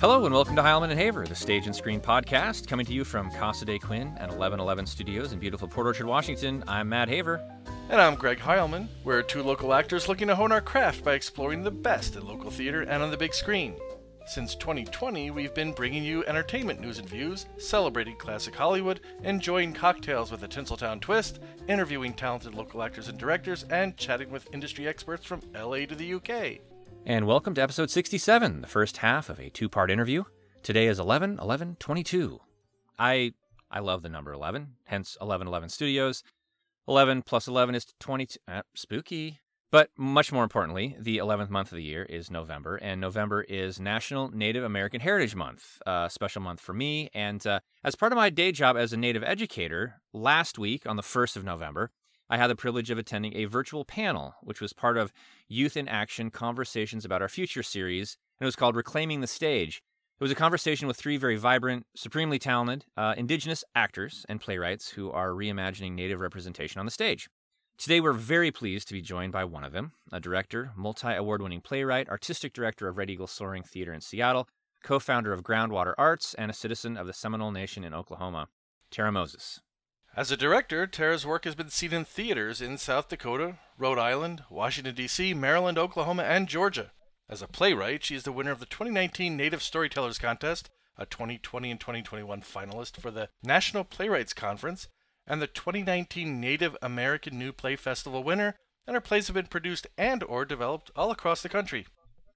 Hello and welcome to Heilman and Haver, the stage and screen podcast, coming to you from Casa de Quinn and 1111 Studios in beautiful Port Orchard, Washington. I'm Matt Haver. And I'm Greg Heilman. We're two local actors looking to hone our craft by exploring the best in local theater and on the big screen. Since 2020, we've been bringing you entertainment news and views, celebrating classic Hollywood, enjoying cocktails with a Tinseltown twist, interviewing talented local actors and directors, and chatting with industry experts from LA to the UK. And welcome to episode 67, the first half of a two part interview. Today is 11 11 22. I, I love the number 11, hence 1111 Studios. 11 plus 11 is 22. Uh, spooky. But much more importantly, the 11th month of the year is November, and November is National Native American Heritage Month, a special month for me. And uh, as part of my day job as a Native educator, last week on the 1st of November, I had the privilege of attending a virtual panel, which was part of Youth in Action Conversations About Our Future series, and it was called Reclaiming the Stage. It was a conversation with three very vibrant, supremely talented uh, Indigenous actors and playwrights who are reimagining Native representation on the stage. Today, we're very pleased to be joined by one of them, a director, multi award winning playwright, artistic director of Red Eagle Soaring Theater in Seattle, co founder of Groundwater Arts, and a citizen of the Seminole Nation in Oklahoma, Tara Moses. As a director, Tara's work has been seen in theaters in South Dakota, Rhode Island, Washington, D.C., Maryland, Oklahoma, and Georgia. As a playwright, she is the winner of the 2019 Native Storytellers Contest, a 2020 and 2021 finalist for the National Playwrights Conference, and the 2019 Native American New Play Festival winner, and her plays have been produced and or developed all across the country.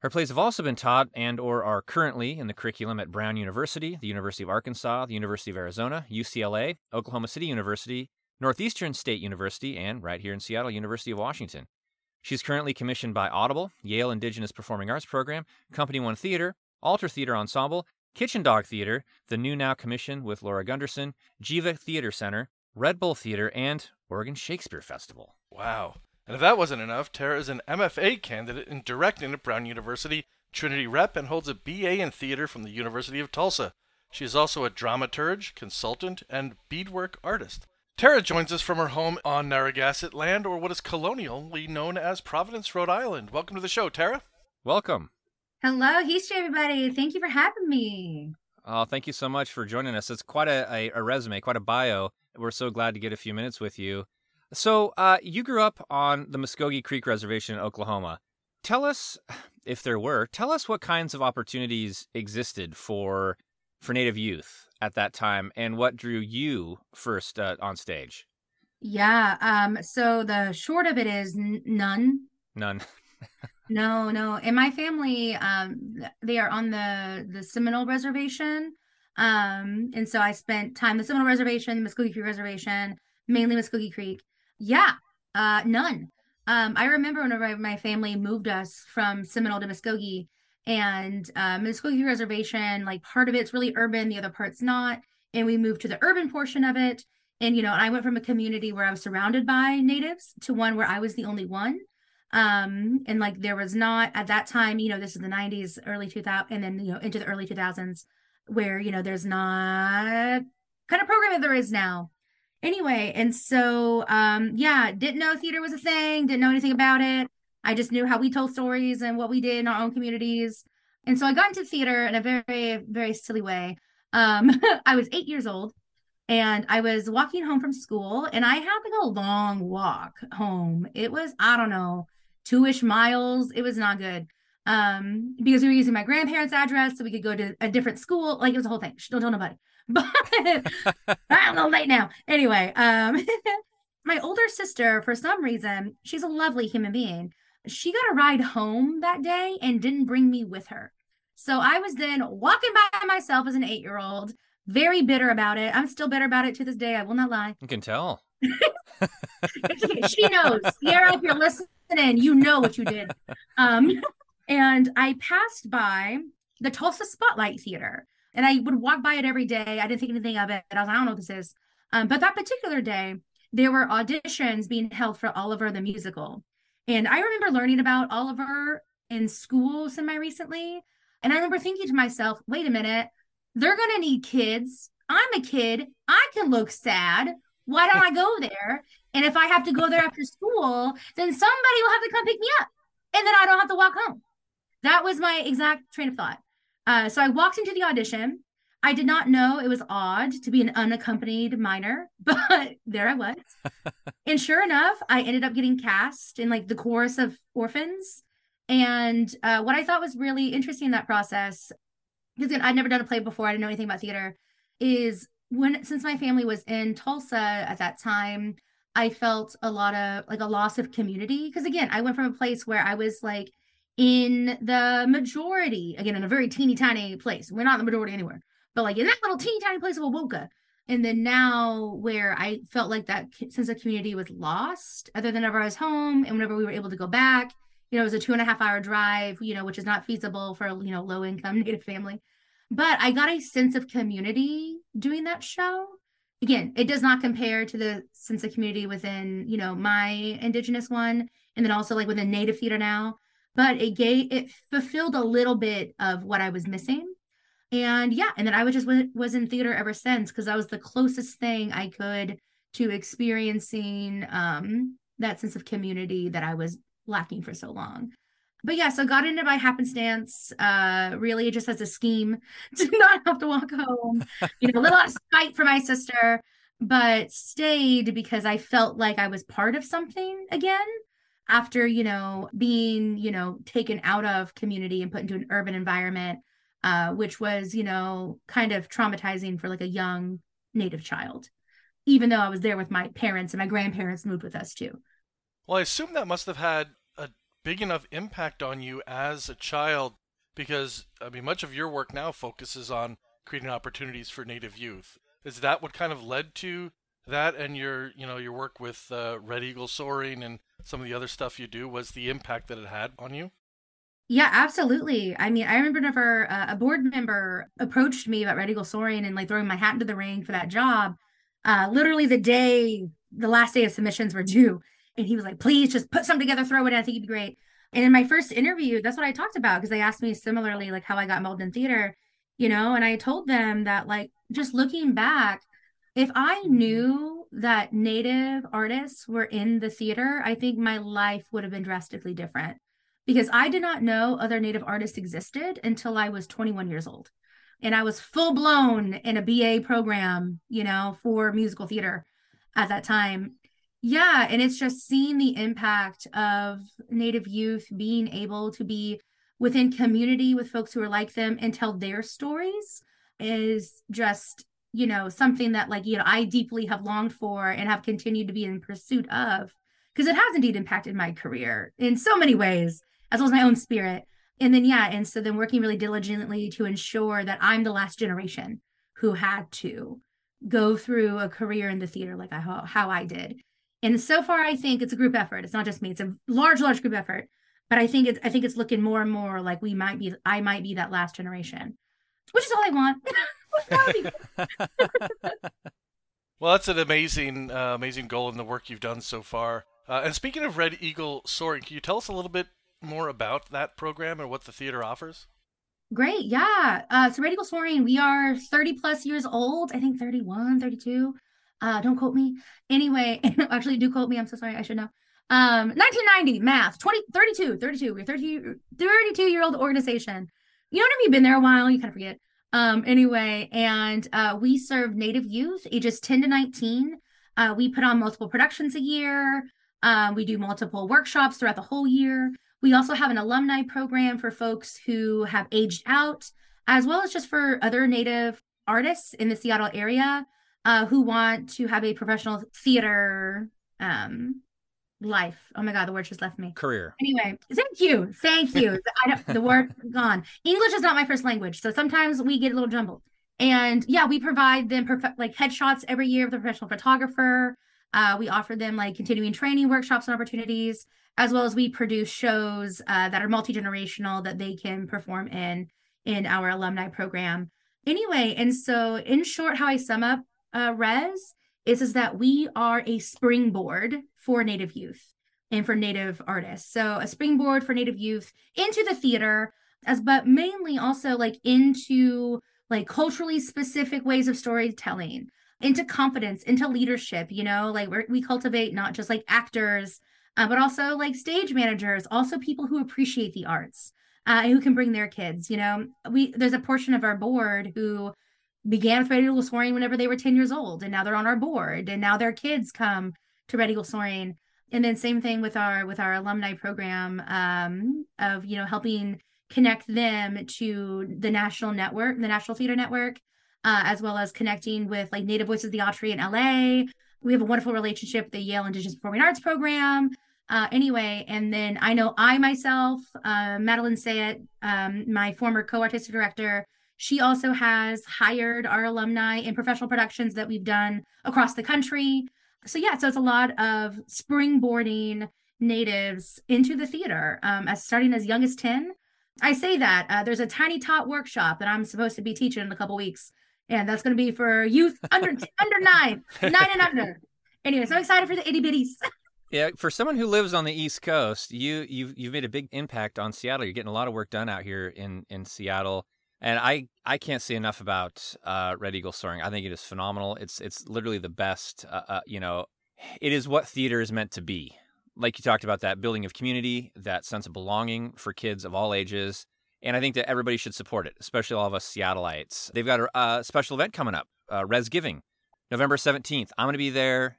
Her plays have also been taught and or are currently in the curriculum at Brown University, the University of Arkansas, the University of Arizona, UCLA, Oklahoma City University, Northeastern State University, and right here in Seattle, University of Washington. She's currently commissioned by Audible, Yale Indigenous Performing Arts Program, Company One Theater, Alter Theater Ensemble, Kitchen Dog Theater, the New Now Commission with Lauren Gunderson, Geva Theater Center, Red Bull Theater, and Oregon Shakespeare Festival. Wow. And if that wasn't enough, Tara is an MFA candidate in directing at Brown University, Trinity Rep, and holds a BA in theater from the University of Tulsa. She is also a dramaturge, consultant, and beadwork artist. Tara joins us from her home on Narragansett land, or what is colonially known as Providence, Rhode Island. Welcome to the show, Tara. Welcome. Hello, History, everybody. Thank you for having me. Oh, thank you so much for joining us. It's quite a, a, a resume, quite a bio. We're so glad to get a few minutes with you. So, uh, you grew up on the Muskogee Creek Reservation in Oklahoma. Tell us, if there were, tell us what kinds of opportunities existed for for Native youth at that time, and what drew you first uh, on stage. Yeah. Um. So the short of it is n- none. None. no, no. In my family, um, they are on the the Seminole Reservation. Um, and so I spent time the Seminole Reservation, Muskogee Creek Reservation, mainly Muskogee Creek. Yeah, uh, none. Um, I remember whenever my family moved us from Seminole to Muskogee, and um, Muskogee Reservation, like part of it's really urban, the other part's not, and we moved to the urban portion of it. And you know, I went from a community where I was surrounded by natives to one where I was the only one. Um, and like there was not at that time, you know, this is the 90s, early 2000, and then you know into the early 2000s, where you know there's not kind of program that there is now anyway, and so um yeah, didn't know theater was a thing, didn't know anything about it. I just knew how we told stories and what we did in our own communities. And so I got into theater in a very, very silly way. Um, I was eight years old and I was walking home from school and I had like a long walk home. It was, I don't know, two ish miles. It was not good. Um, because we were using my grandparents' address so we could go to a different school. Like it was a whole thing. Don't tell nobody. But I'm a little late now. Anyway, um, my older sister, for some reason, she's a lovely human being. She got a ride home that day and didn't bring me with her. So I was then walking by myself as an eight year old, very bitter about it. I'm still bitter about it to this day. I will not lie. You can tell. She knows. Sierra, if you're listening, you know what you did. Um, and I passed by the Tulsa Spotlight Theater. And I would walk by it every day. I didn't think anything of it. I was like, I don't know what this is. Um, but that particular day, there were auditions being held for Oliver the musical. And I remember learning about Oliver in school semi recently. And I remember thinking to myself, wait a minute, they're going to need kids. I'm a kid. I can look sad. Why don't I go there? And if I have to go there after school, then somebody will have to come pick me up. And then I don't have to walk home. That was my exact train of thought. Uh, so I walked into the audition. I did not know it was odd to be an unaccompanied minor, but there I was. and sure enough, I ended up getting cast in like the chorus of Orphans. And uh, what I thought was really interesting in that process, because I'd never done a play before, I didn't know anything about theater, is when since my family was in Tulsa at that time, I felt a lot of like a loss of community. Because again, I went from a place where I was like in the majority, again, in a very teeny tiny place. We're not the majority anywhere, but like in that little teeny tiny place of Wewoka. And then now, where I felt like that sense of community was lost, other than whenever I was home and whenever we were able to go back, you know, it was a two and a half hour drive, you know, which is not feasible for, you know, low income native family. But I got a sense of community doing that show. Again, it does not compare to the sense of community within, you know, my indigenous one, and then also like within native theater now but it gave it fulfilled a little bit of what I was missing. And yeah, and then I was just was in theater ever since because that was the closest thing I could to experiencing um, that sense of community that I was lacking for so long. But yeah, so got into by happenstance, uh, really just as a scheme to not have to walk home. You know, a little out of spite for my sister, but stayed because I felt like I was part of something again after you know being you know taken out of community and put into an urban environment uh, which was you know kind of traumatizing for like a young native child even though i was there with my parents and my grandparents moved with us too. Well i assume that must have had a big enough impact on you as a child because i mean much of your work now focuses on creating opportunities for native youth. Is that what kind of led to that and your you know your work with uh, red eagle soaring and some of the other stuff you do was the impact that it had on you? Yeah, absolutely. I mean, I remember whenever uh, a board member approached me about Red Eagle Soaring and like throwing my hat into the ring for that job, uh, literally the day, the last day of submissions were due. And he was like, please just put something together, throw it in. I think it'd be great. And in my first interview, that's what I talked about because they asked me similarly, like how I got involved in theater, you know, and I told them that, like, just looking back, if I knew that native artists were in the theater, I think my life would have been drastically different because I did not know other native artists existed until I was 21 years old. And I was full blown in a BA program, you know, for musical theater at that time. Yeah. And it's just seeing the impact of Native youth being able to be within community with folks who are like them and tell their stories is just you know something that like you know i deeply have longed for and have continued to be in pursuit of because it has indeed impacted my career in so many ways as well as my own spirit. And then yeah and so then working really diligently to ensure that i'm the last generation who had to go through a career in the theater like I, how i did. And so far i think it's a group effort. It's not just me. It's a large large group effort. But i think it's i think it's looking more and more like we might be i might be that last generation which is all i want well, that's an amazing, uh, amazing goal in the work you've done so far. Uh, and speaking of Red Eagle Soaring, can you tell us a little bit more about that program and what the theater offers? Great, yeah. Uh, so Red Eagle Soaring, we are 30 plus years old. I think 31, 32. Uh, don't quote me. Anyway, actually, do quote me. I'm so sorry. I should know. Um, 1990, math, 20, 32, 32. We're 30, 32 year old organization. You know, whenever you've been there a while, you kind of forget. Um, anyway, and uh, we serve Native youth ages 10 to 19. Uh, we put on multiple productions a year. Uh, we do multiple workshops throughout the whole year. We also have an alumni program for folks who have aged out, as well as just for other Native artists in the Seattle area uh, who want to have a professional theater um, life. Oh my god, the word just left me. Career. Anyway, thank you, thank you. I don't, the word gone. English is not my first language, so sometimes we get a little jumbled. And yeah, we provide them perfect like headshots every year with a professional photographer. Uh, we offer them like continuing training workshops and opportunities, as well as we produce shows uh, that are multi generational that they can perform in in our alumni program. Anyway, and so in short, how I sum up uh, Res is is that we are a springboard for Native youth and for Native artists. So a springboard for Native youth into the theater, as but mainly also like into like culturally specific ways of storytelling, into confidence, into leadership. You know, like we cultivate not just like actors, uh, but also like stage managers, also people who appreciate the arts. uh, who can bring their kids. You know, we there's a portion of our board who began Red Eagle Soaring whenever they were 10 years old, and now they're on our board, and now their kids come to Red Eagle Soaring. And then same thing with our with our alumni program um, of you know helping connect them to the national network, the National Theater Network, uh, as well as connecting with like Native Voices of the Autry in LA. We have a wonderful relationship with the Yale Indigenous Performing Arts Program. Uh, anyway, and then I know I myself, uh, Madeline Sayet, um, my former co-artistic director, she also has hired our alumni in professional productions that we've done across the country. So yeah, so it's a lot of springboarding natives into the theater um, as starting as young as 10 I say that uh, there's a tiny tot workshop that I'm supposed to be teaching in a couple weeks, and that's going to be for youth under under nine, nine and under. Anyway, so I'm excited for the itty bitties. Yeah, for someone who lives on the East Coast, you you've you've made a big impact on Seattle. You're getting a lot of work done out here in in Seattle, and I I can't say enough about uh, Red Eagle Soaring. I think it is phenomenal. It's it's literally the best. Uh, uh, you know, it is what theater is meant to be like you talked about that building of community, that sense of belonging for kids of all ages. And I think that everybody should support it, especially all of us Seattleites. They've got a, a special event coming up, uh, Res Giving, November 17th. I'm going to be there.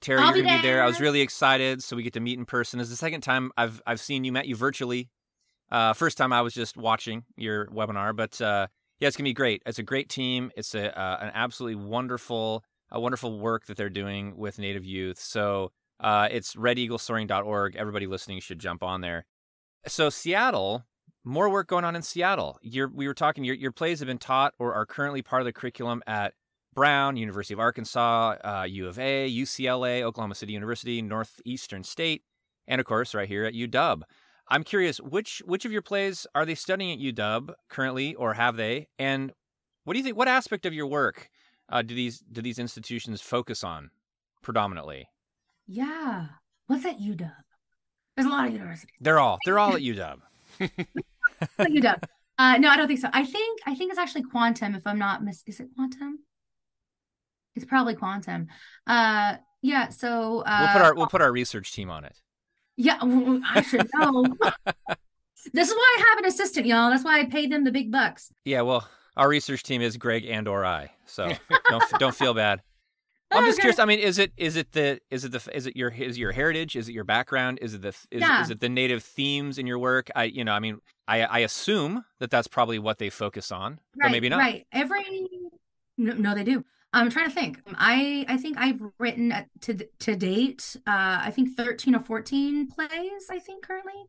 Tara, I'll you're be to be there. I was really excited. So we get to meet in person. It's the second time I've, I've seen you, met you virtually. Uh, first time I was just watching your webinar, but uh, yeah, it's to be great. It's a great team. It's a, uh, an absolutely wonderful, a wonderful work that they're doing with Native youth. So uh, it's redeaglesoaring.org. Everybody listening should jump on there. So Seattle, more work going on in Seattle. You're, we were talking. Your, your plays have been taught or are currently part of the curriculum at Brown, University of Arkansas, uh, U of A, UCLA, Oklahoma City University, Northeastern State, and of course right here at UW. I'm curious, which which of your plays are they studying at UW currently, or have they? And what do you think? What aspect of your work uh, do these do these institutions focus on predominantly? Yeah. What's at UW? There's a lot of universities. They're all they're all at UW. At UW? Uh, no, I don't think so. I think I think it's actually quantum. If I'm not mis, is it quantum? It's probably quantum. Uh, yeah. So uh, We'll put our we'll put our research team on it. Yeah. I should know. this is why I have an assistant, y'all. That's why I pay them the big bucks. Yeah, well, our research team is Greg and or I, so don't don't feel bad. I'm just Okay. curious. I mean, is it is it the is it the is it your is your heritage? Is it your background? Is it the is, Yeah. is it the native themes in your work? I you know, I mean, I I assume that that's probably what they focus on, but maybe not. Right. Every no, no, they do. I'm trying to think. I I think I've written to to date. Uh, I think 13 or 14 plays. I think currently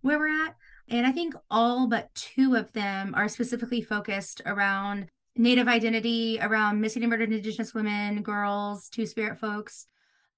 where we're at, and I think all but two of them are specifically focused around Native identity, around missing and murdered Indigenous women, girls, Two Spirit folks,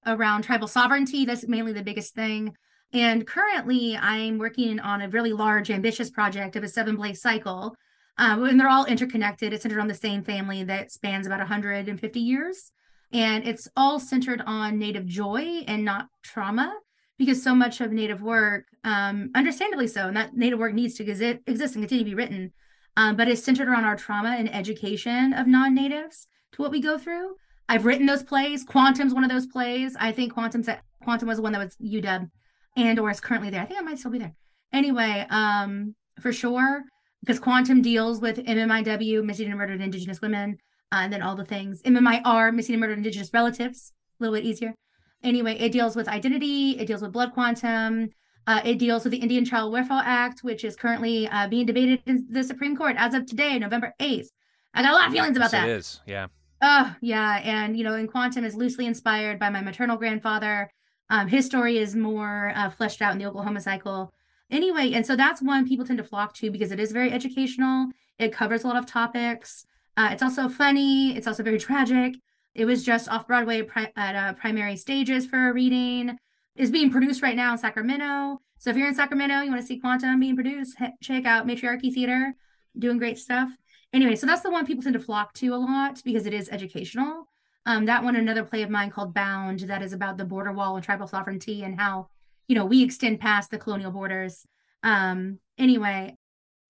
around tribal sovereignty. That's mainly the biggest thing. And currently, I'm working on a really large, ambitious project of a seven play cycle. Um, and they're all interconnected. It's centered on the same family that spans about 150 years. And it's all centered on Native joy and not trauma, because so much of Native work, um, understandably so, and that Native work needs to exi- exist and continue to be written, um, but it's centered around our trauma and education of non natives to what we go through. I've written those plays. Quantum's one of those plays. I think Quantum's at, Quantum was the one that was UW and or is currently there. I think I might still be there. Anyway, um, for sure, because Quantum deals with MMIW, missing and murdered Indigenous women, uh, and then all the things. MMIR, missing and murdered Indigenous relatives, a little bit easier. Anyway, it deals with identity, it deals with blood quantum, uh, it deals with the Indian Child Welfare Act, which is currently uh, being debated in the Supreme Court as of today, November 8th. I got a lot of feelings about Yes, that. It is, yeah. Oh, yeah. And, you know, and Quantum is loosely inspired by my maternal grandfather. Um, his story is more uh, fleshed out in the Oklahoma cycle. Anyway, and so that's one people tend to flock to because it is very educational. It covers a lot of topics. Uh, it's also funny. It's also very tragic. It was just off Broadway pri- at uh, primary stages for a reading. Is being produced right now in Sacramento. So if you're in Sacramento, you want to see Quantum being produced, he- check out Matriarchy Theater, doing great stuff anyway, so that's the one people tend to flock to a lot because it is educational. Um, that one, another play of mine called Bound, that is about the border wall and tribal sovereignty and how, you know, we extend past the colonial borders. Um, anyway,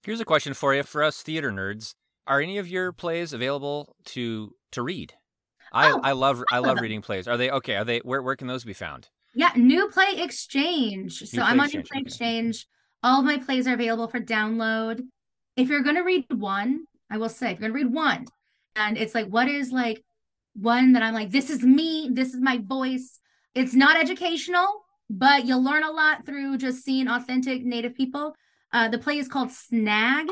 Here's a question for you for us theater nerds. Are any of your plays available to to read? I, Oh, I love I love them. reading plays. Are they okay? Are they where where can those be found? yeah, New Play Exchange. So New I'm Play on New Exchange, Play okay. Exchange. All of my plays are available for download. If you're going to read one, I will say, if you're going to read one, and it's like, what is like one that I'm like, this is me, this is my voice. It's not educational, but you'll learn a lot through just seeing authentic Native people. Uh, the play is called Snag.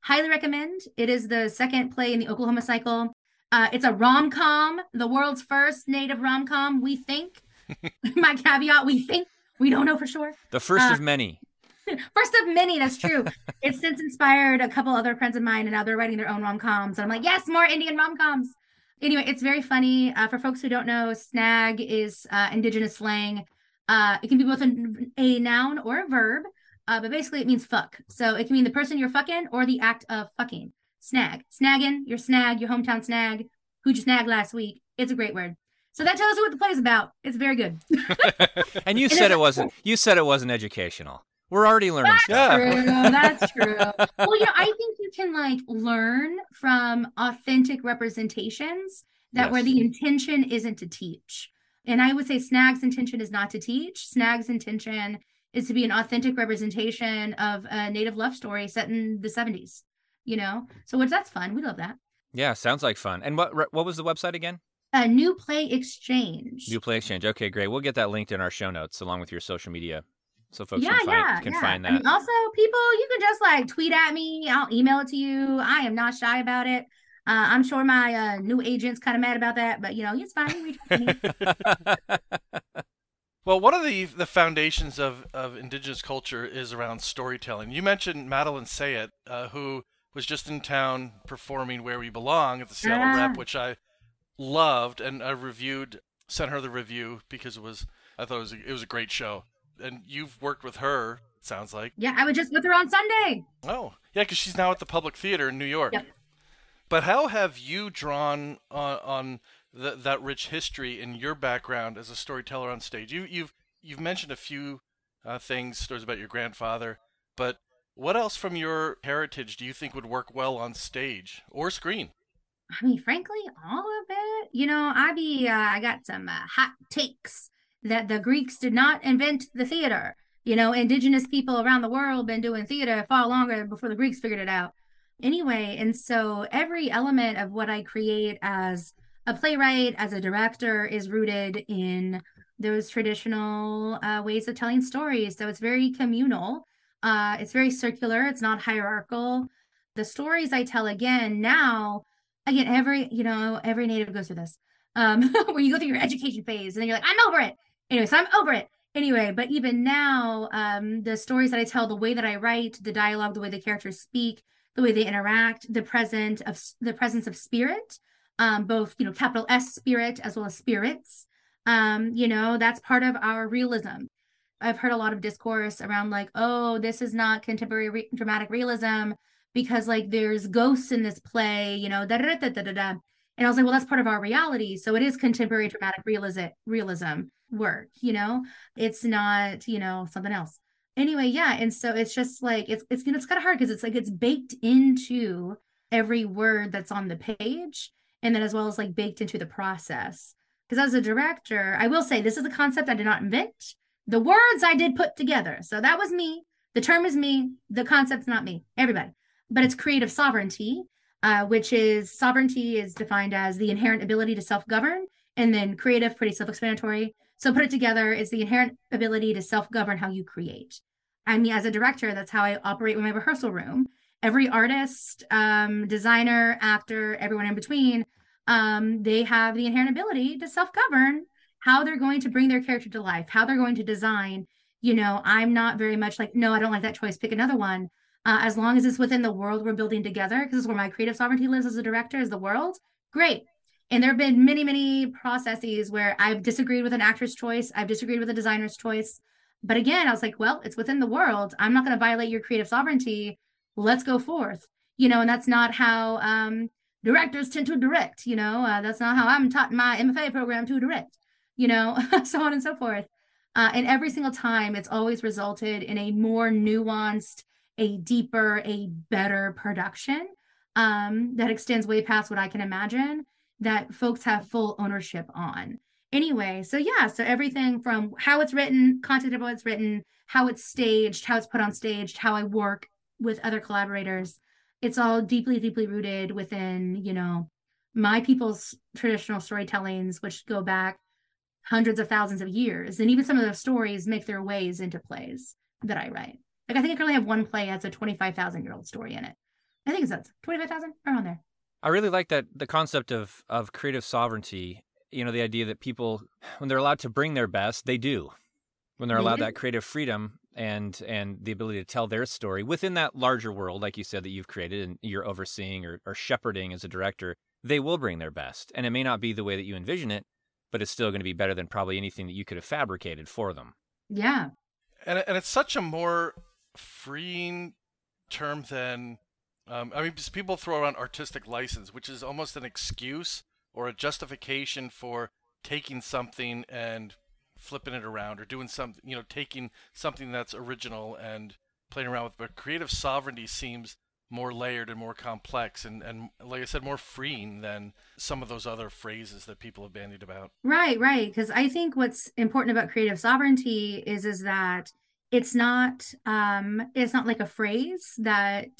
Highly recommend. It is the second play in the Oklahoma cycle. Uh, it's a rom com, the world's first Native rom com, we think. my caveat, we think. We don't know for sure. The first uh, of many. First of many, that's true. it's since inspired a couple other friends of mine, and now they're writing their own rom coms. And I'm like, yes, more Indian rom coms. Anyway, it's very funny. Uh, for folks who don't know, snag is uh, indigenous slang. Uh, it can be both a, a noun or a verb, uh, but basically it means fuck. So it can mean the person you're fucking or the act of fucking. Snag, snagging, your snag, your hometown snag, who you snagged last week. It's a great word. So that tells you what the play is about. It's very good. and you said it wasn't. You said it wasn't educational. We're already learning that's stuff. True. That's true. well, you know, I think you can like learn from authentic representations that yes. where the intention isn't to teach. And I would say Snag's intention is not to teach. Snag's intention is to be an authentic representation of a native love story set in the 70s. You know, so what that's fun. We love that. Yeah, sounds like fun. And what what was the website again? A New Play Exchange. New Play Exchange. Okay, great. We'll get that linked in our show notes along with your social media so folks yeah, can, find, yeah, can yeah. find that. I mean, also, people, you can just like tweet at me. I'll email it to you. I am not shy about it. Uh, I'm sure my uh, new agent's kind of mad about that, but you know, it's fine. well, one of the the foundations of, of indigenous culture is around storytelling. You mentioned Madeline Sayet, uh, who was just in town performing "Where We Belong" at the Seattle yeah. Rep, which I loved, and I reviewed, sent her the review because it was I thought it was a, it was a great show and you've worked with her. Sounds like. Yeah, I was just with her on Sunday. Oh, yeah, because she's now at the Public Theater in New York. Yep. But how have you drawn on, on the, that rich history in your background as a storyteller on stage? You, you've you've mentioned a few uh, things, stories about your grandfather, but what else from your heritage do you think would work well on stage or screen? I mean, frankly, all of it. You know, I be uh, I got some uh, hot takes that the Greeks did not invent the theater. You know, indigenous people around the world been doing theater far longer before the Greeks figured it out. Anyway, and so every element of what I create as a playwright, as a director, is rooted in those traditional uh, ways of telling stories. So it's very communal. Uh, it's very circular. It's not hierarchical. The stories I tell again now, again, every you know every native goes through this, um, where you go through your education phase and then you're like, I'm over it anyway, so I'm over it. Anyway, but even now, um, the stories that I tell, the way that I write, the dialogue, the way the characters speak, the way they interact, the present of the presence of spirit, um, both you know, capital S spirit as well as spirits. Um, you know, that's part of our realism. I've heard a lot of discourse around like, oh, this is not contemporary re- dramatic realism because like there's ghosts in this play, you know, da da da da da da. And I was like, well, that's part of our reality. So it is contemporary dramatic realism, realism work, you know? It's not, you know, something else. Anyway, yeah. And so it's just like it's it's it's kind of hard because it's like it's baked into every word that's on the page. And then as well as like baked into the process. Because as a director, I will say this is a concept I did not invent. The words I did put together. So that was me. The term is me. The concept's not me. Everybody. But it's creative sovereignty uh, which is sovereignty is defined as the inherent ability to self govern, and then creative, pretty self explanatory. So put it together is the inherent ability to self govern how you create. I mean, as a director, that's how I operate with my rehearsal room. Every artist, um, designer, actor, everyone in between, um, they have the inherent ability to self govern how they're going to bring their character to life, how they're going to design. You know, I'm not very much like, no, I don't like that choice, pick another one uh, as long as it's within the world we're building together, because this is where my creative sovereignty lives as a director, is the world. Great. And there have been many, many processes where I've disagreed with an actor's choice, I've disagreed with a designer's choice. But again, I was like, well, it's within the world. I'm not going to violate your creative sovereignty. Let's go forth. You know, and that's not how um, directors tend to direct. You know, uh, that's not how I'm taught in my MFA program to direct. You know, so on and so forth. Uh, and every single time, it's always resulted in a more nuanced a deeper, a better production um, that extends way past what I can imagine that folks have full ownership on. Anyway, so yeah, so everything from how it's written, content of how it's written, how it's staged, how it's put on stage, how I work with other collaborators, it's all deeply, deeply rooted within, you know, my people's traditional storytellings, which go back hundreds of thousands of years. And even some of those stories make their ways into plays that I write. Like I think I currently have one play that's a 25,000 year old story in it. I think it's 25,000 around there. I really like that the concept of of creative sovereignty. You know, the idea that people, when they're allowed to bring their best, they do. When they're They allowed do. that creative freedom and and the ability to tell their story within that larger world, like you said, that you've created and you're overseeing or, or shepherding as a director, they will bring their best. And it may not be the way that you envision it, but it's still going to be better than probably anything that you could have fabricated for them. Yeah. and and it's such a more freeing term than um, I mean, people throw around artistic license, which is almost an excuse or a justification for taking something and flipping it around or doing something, you know, taking something that's original and playing around with. But creative sovereignty seems more layered and more complex and, and like I said, more freeing than some of those other phrases that people have bandied about. Right, right. Because I think what's important about creative sovereignty is is that it's not um it's not like a phrase that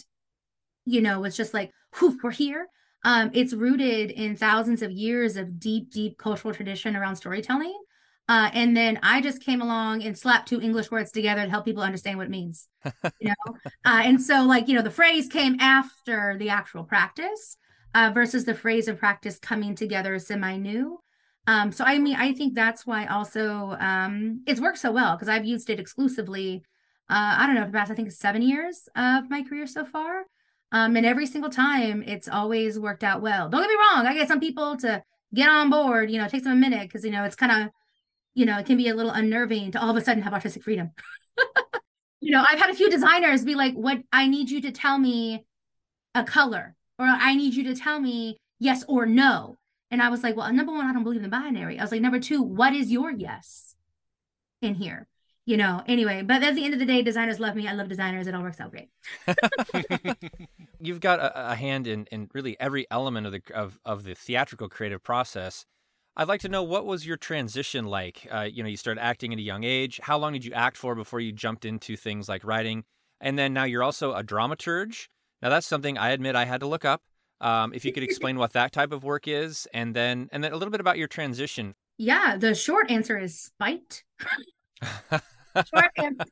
you know it's just like whew, we're here. Um, it's rooted in thousands of years of deep, deep cultural tradition around storytelling. Uh, and then I just came along and slapped two English words together to help people understand what it means. You know, uh, and so like you know the phrase came after the actual practice uh, versus the phrase and practice coming together semi new. Um, so I mean, I think that's why also um, it's worked so well because I've used it exclusively. Uh, I don't know for the past I think seven years of my career so far, um, and every single time it's always worked out well. Don't get me wrong, I get some people to get on board. You know, it takes them a minute because you know it's kind of, you know, it can be a little unnerving to all of a sudden have artistic freedom. you know, I've had a few designers be like, "What I need you to tell me a color, or I need you to tell me yes or no." And I was like, well, number one, I don't believe in the binary. I was like, number two, what is your yes in here? You know, anyway, but at the end of the day, designers love me. I love designers. It all works out great. You've got a, a hand in, in really every element of the of, of the theatrical creative process. I'd like to know what was your transition like? Uh, you know, you started acting at a young age. How long did you act for before you jumped into things like writing? And then now you're also a dramaturge. Now that's something I admit I had to look up. Um, if you could explain what that type of work is, and then and then a little bit about your transition. Yeah, the short answer is spite. Short answer.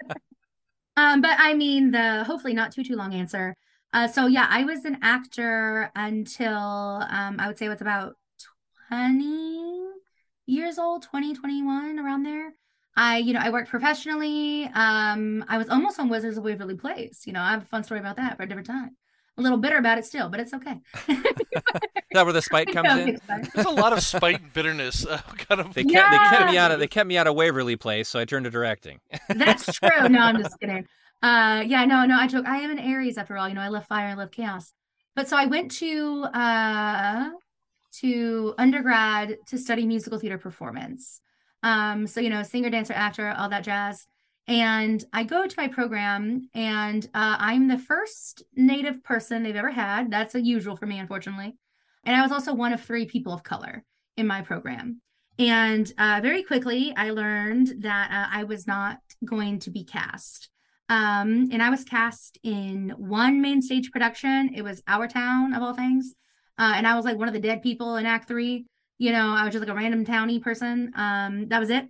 Um, but I mean the hopefully not too too long answer. Uh, so yeah, I was an actor until um, I would say it was about 20 years old, 20, 21, around there. I, you know, I worked professionally. Um, I was almost on Wizards of Waverly Place. You know, I have a fun story about that for a different time. A little bitter about it still, but it's okay. Is that where the spite comes in? There's a lot of spite and bitterness uh, kind of They kept they kept me out of they kept me out of Waverly Place, so I turned to directing. That's true. No, I'm just kidding. Uh, yeah, no, no, I joke. I am an Aries after all. You know, I love fire, I love chaos. But so I went to uh to undergrad to study musical theater performance. Um, so you know, singer, dancer, actor, all that jazz. And I go to my program, and uh, I'm the first Native person they've ever had. That's unusual for me, unfortunately. And I was also one of three people of color in my program. And uh, very quickly, I learned that uh, I was not going to be cast. Um, and I was cast in one main stage production. It was Our Town, of all things. Uh, and I was like one of the dead people in Act Three. You know, I was just like a random townie person. Um, that was it.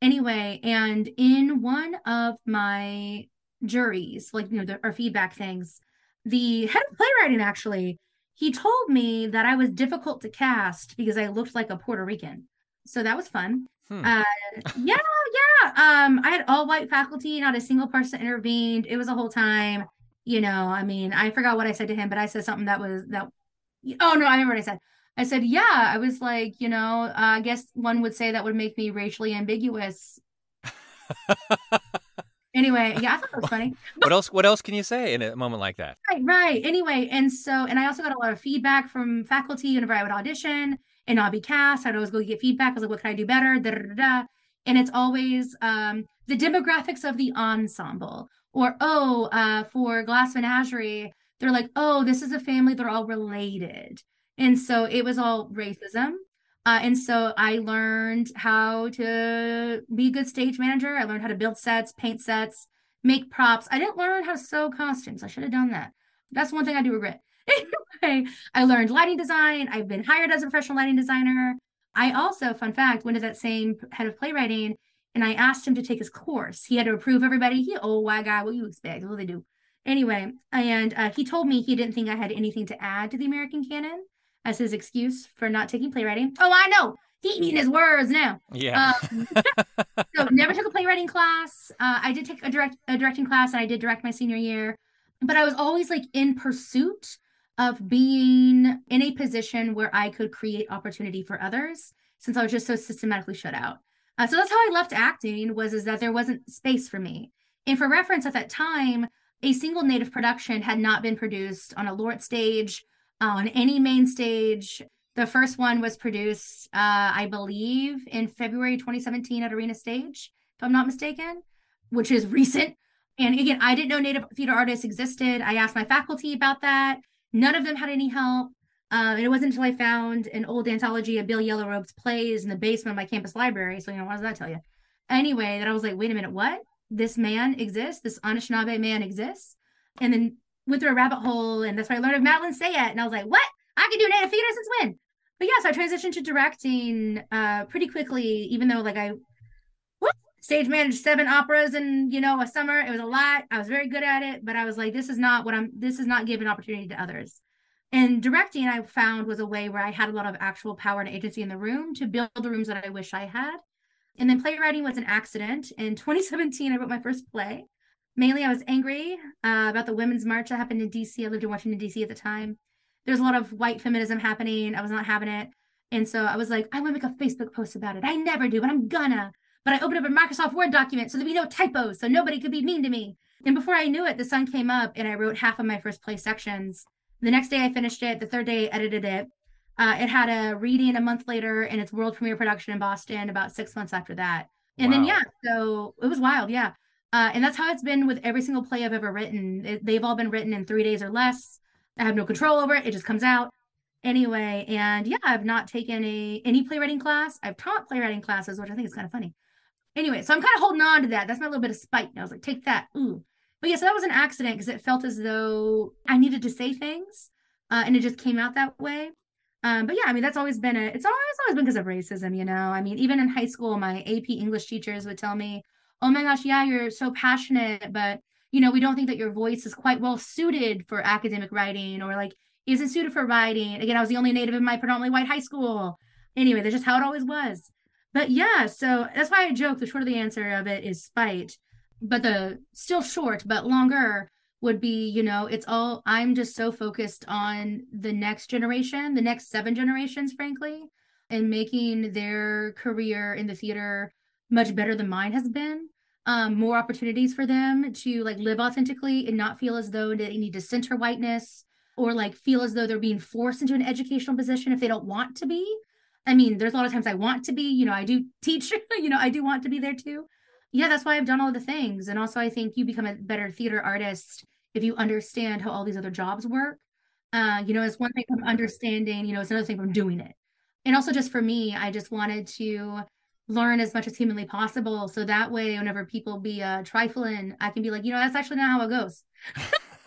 Anyway, and in one of my juries, like you know, the, or feedback things, the head of playwriting actually he told me that I was difficult to cast because I looked like a Puerto Rican. So that was fun. Hmm. Uh, yeah, yeah. Um, I had all white faculty, not a single person intervened. It was a whole time. You know, I mean, I forgot what I said to him, but I said something that was that. Oh no, I remember what I said. I said, yeah. I was like, you know, uh, I guess one would say that would make me racially ambiguous. anyway, yeah, I thought that was funny. what else? What else can you say in a moment like that? Right, right. Anyway, and so, and I also got a lot of feedback from faculty whenever I would audition and I'll be cast. I'd always go get feedback. I was like, what can I do better? Da, da, da, da. And it's always um, the demographics of the ensemble. Or, oh, uh, for Glass Menagerie, they're like, oh, this is a family, they're all related. And so it was all racism. Uh, and so I learned how to be a good stage manager. I learned how to build sets, paint sets, make props. I didn't learn how to sew costumes. I should have done that. That's one thing I do regret. anyway, I learned lighting design. I've been hired as a professional lighting designer. I also, fun fact, went to that same head of playwriting and I asked him to take his course. He had to approve everybody. He, oh, white guy, what you expect? What do they do? Anyway, and uh, he told me he didn't think I had anything to add to the American canon as his excuse for not taking playwriting. Oh, I know. He eating his words now. Yeah. Um, so never took a playwriting class. Uh, I did take a direct a directing class, and I did direct my senior year. But I was always like in pursuit of being in a position where I could create opportunity for others, since I was just so systematically shut out. Uh, so that's how I left acting was is that there wasn't space for me. And for reference, at that time, a single native production had not been produced on a LORT stage, on any main stage. The first one was produced, uh, I believe, in February 2017 at Arena Stage, if I'm not mistaken, which is recent. And again, I didn't know Native theater artists existed. I asked my faculty about that. None of them had any help. Uh, and it wasn't until I found an old anthology of Bill Yellowrobe's plays in the basement of my campus library. So, you know, what does that tell you? Anyway, that I was like, wait a minute, what? This man exists? This Anishinaabe man exists? And then went through a rabbit hole, and that's why I learned of Madeline Sayet, And I was like, what? I can do native theater since when? But yeah, so I transitioned to directing uh, pretty quickly, even though like I whoop, stage managed seven operas in you know a summer. It was a lot. I was very good at it, but I was like, this is not what I'm. This is not giving opportunity to others. And directing, I found was a way where I had a lot of actual power and agency in the room to build the rooms that I wish I had. And then playwriting was an accident. In 2017, I wrote my first play. Mainly, I was angry uh, about the Women's March that happened in DC. I lived in Washington, DC at the time. There's a lot of white feminism happening. I was not having it. And so I was like, I want to make a Facebook post about it. I never do, but I'm gonna. But I opened up a Microsoft Word document so there'd be no typos, so nobody could be mean to me. And before I knew it, the sun came up and I wrote half of my first play sections the next day I finished it. The third day I edited it. Uh, it had a reading a month later and its world premiere production in Boston about six months after that. And wow. then, yeah, so it was wild. Yeah. Uh, and that's how it's been with every single play I've ever written. It, they've all been written in three days or less. I have no control over it. It just comes out anyway. And yeah, I've not taken a any playwriting class. I've taught playwriting classes, which I think is kind of funny. Anyway, so I'm kind of holding on to that. That's my little bit of spite. And I was like, take that. Ooh. But yeah, so that was an accident because it felt as though I needed to say things, uh, and it just came out that way. Um, but yeah, I mean that's always been a it's always always been because of racism, you know. I mean, even in high school, my AP English teachers would tell me, "Oh my gosh, yeah, you're so passionate, but you know, we don't think that your voice is quite well suited for academic writing, or like isn't suited for writing." Again, I was the only native in my predominantly white high school. Anyway, that's just how it always was. But yeah, so that's why I joke. The short of the answer of it is spite but the still short but longer would be you know it's all i'm just so focused on the next generation the next seven generations frankly and making their career in the theater much better than mine has been um, more opportunities for them to like live authentically and not feel as though they need to center whiteness or like feel as though they're being forced into an educational position if they don't want to be i mean there's a lot of times i want to be you know i do teach you know i do want to be there too yeah, that's why I've done all the things. And also, I think you become a better theater artist if you understand how all these other jobs work. Uh, you know, it's one thing from understanding, you know, it's another thing from doing it. And also, just for me, I just wanted to learn as much as humanly possible. So that way, whenever people be uh, trifling, I can be like, you know, that's actually not how it goes.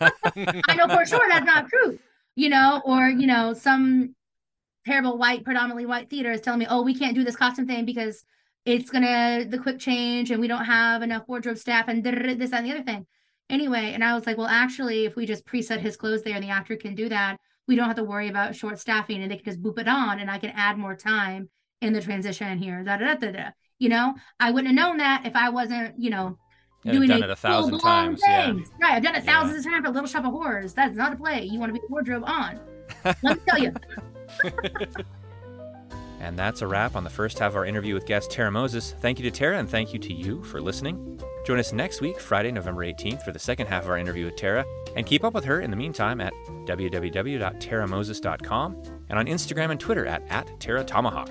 I know for sure that's not true, you know, or, you know, some terrible white, predominantly white theater is telling me, oh, we can't do this costume thing because it's gonna the quick change and we don't have enough wardrobe staff and this that, and the other thing anyway and i was like well actually if we just preset his clothes there and the actor can do that we don't have to worry about short staffing and they can just boop it on and i can add more time in the transition here da, da, da, da, you know i wouldn't have known that if i wasn't you know doing done it a thousand times yeah. right i've done it thousands yeah. of times for little shop of horrors. That's not a play. You want to be wardrobe on. Let me tell you And that's a wrap on the first half of our interview with guest Tara Moses. Thank you to Tara and thank you to you for listening. Join us next week, Friday, November 18th, for the second half of our interview with Tara. And keep up with her in the meantime at www.taramoses.com and on Instagram and Twitter at, at Tara Tomahawk.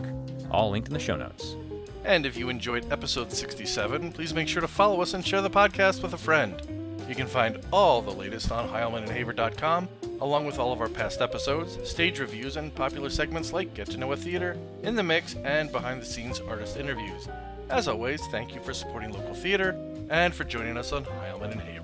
All linked in the show notes. And if you enjoyed episode 67, please make sure to follow us and share the podcast with a friend. You can find all the latest on HeilmanandHaver.com along with all of our past episodes, stage reviews, and popular segments like Get to Know a Theater, In the Mix, and behind the scenes artist interviews. As always, thank you for supporting local theater and for joining us on Heilman and Haver.